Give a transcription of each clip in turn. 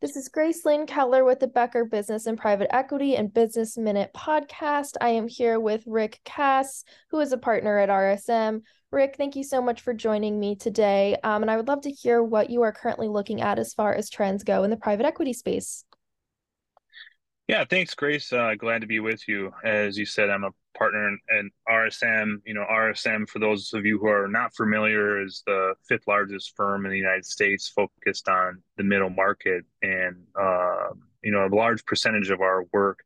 This is Grace Lynn Keller with the Becker Business and Private Equity and Business Minute podcast. I am here with Rick Kes, who is a partner at RSM. Rick, thank you so much for joining me today. Um, and I would love to hear what you are currently looking at as far as trends go in the private equity space. Yeah, thanks, Grace. Uh, glad to be with you. As you said, I'm a partner in, RSM. You know, RSM, for those of you who are not familiar, is the fifth largest firm in the United States focused on the middle market. And, uh, you know, a large percentage of our work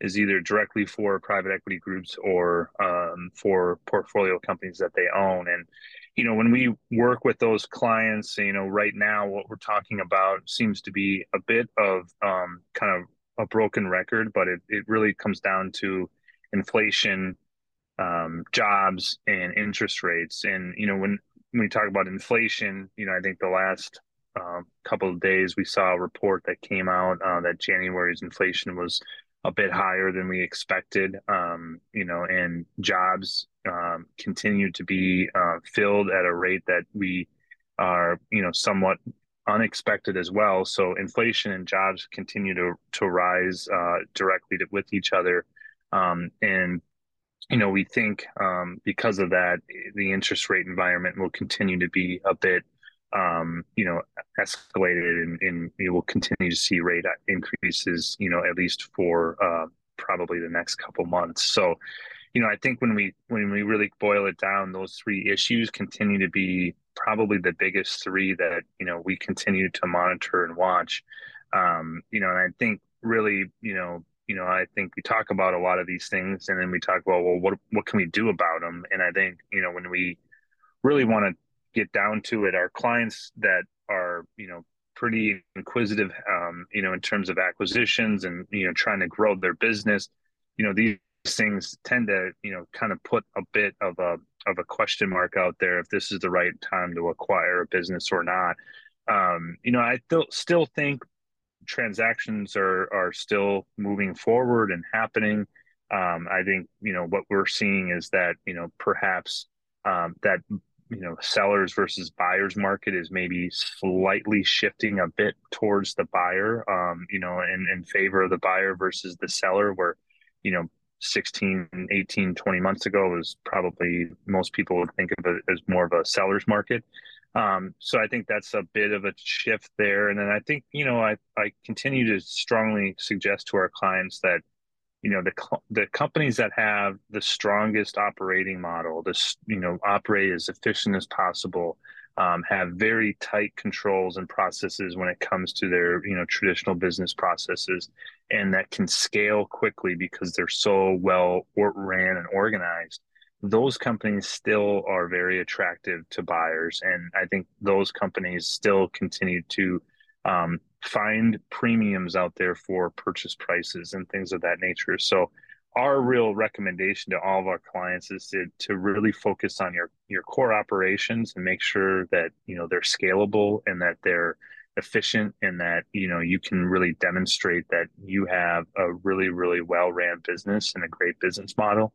is either directly for private equity groups or um, for portfolio companies that they own. And, you know, when we work with those clients, you know, right now, what we're talking about seems to be a bit of um, kind of a broken record, but it, it really comes down to inflation, um, jobs, and interest rates. And you know, when, when we talk about inflation, you know, I think the last um, couple of days we saw a report that came out uh, that January's inflation was a bit higher than we expected. Um, you know, and jobs um, continue to be uh, filled at a rate that we are, you know, somewhat unexpected as well. So inflation and jobs continue to to rise uh, directly to, with each other, um, and you know we think um, because of that, the interest rate environment will continue to be a bit um, you know escalated, and, and we will continue to see rate increases. You know, at least for uh, probably the next couple months. So. You know, I think when we when we really boil it down, those three issues continue to be probably the biggest three that you know we continue to monitor and watch. Um, you know, and I think really, you know, you know, I think we talk about a lot of these things, and then we talk about well, what what can we do about them? And I think you know when we really want to get down to it, our clients that are you know pretty inquisitive, um, you know, in terms of acquisitions and you know trying to grow their business, you know, these things tend to you know kind of put a bit of a of a question mark out there if this is the right time to acquire a business or not. Um, you know, I th- still think transactions are are still moving forward and happening. Um, I think you know what we're seeing is that you know perhaps um, that you know sellers versus buyers market is maybe slightly shifting a bit towards the buyer. Um, you know, in in favor of the buyer versus the seller, where you know 16 18 20 months ago was probably most people would think of it as more of a seller's market um, so i think that's a bit of a shift there. And then i think you know i, I continue to strongly suggest to our clients that you know the the companies that have the strongest operating model this you know operate as efficient as possible um, have very tight controls and processes when it comes to their you know traditional business processes and that can scale quickly because they're so well ran and organized those companies still are very attractive to buyers and i think those companies still continue to um, find premiums out there for purchase prices and things of that nature. So our real recommendation to all of our clients is to, to really focus on your your core operations and make sure that you know they're scalable and that they're efficient and that you know you can really demonstrate that you have a really really well ran business and a great business model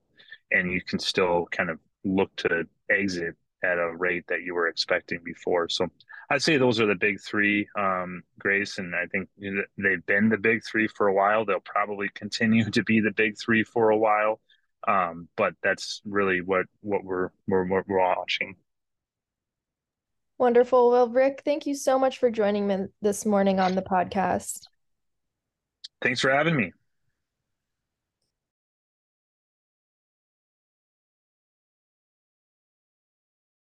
and you can still kind of look to exit at a rate that you were expecting before so I'd say those are the big three, um, Grace, and I think they've been the big three for a while. They'll probably continue to be the big three for a while, um, but that's really what what we're we're, we're watching. Wonderful. Well, Rick, thank you so much for joining me this morning on the podcast. Thanks for having me.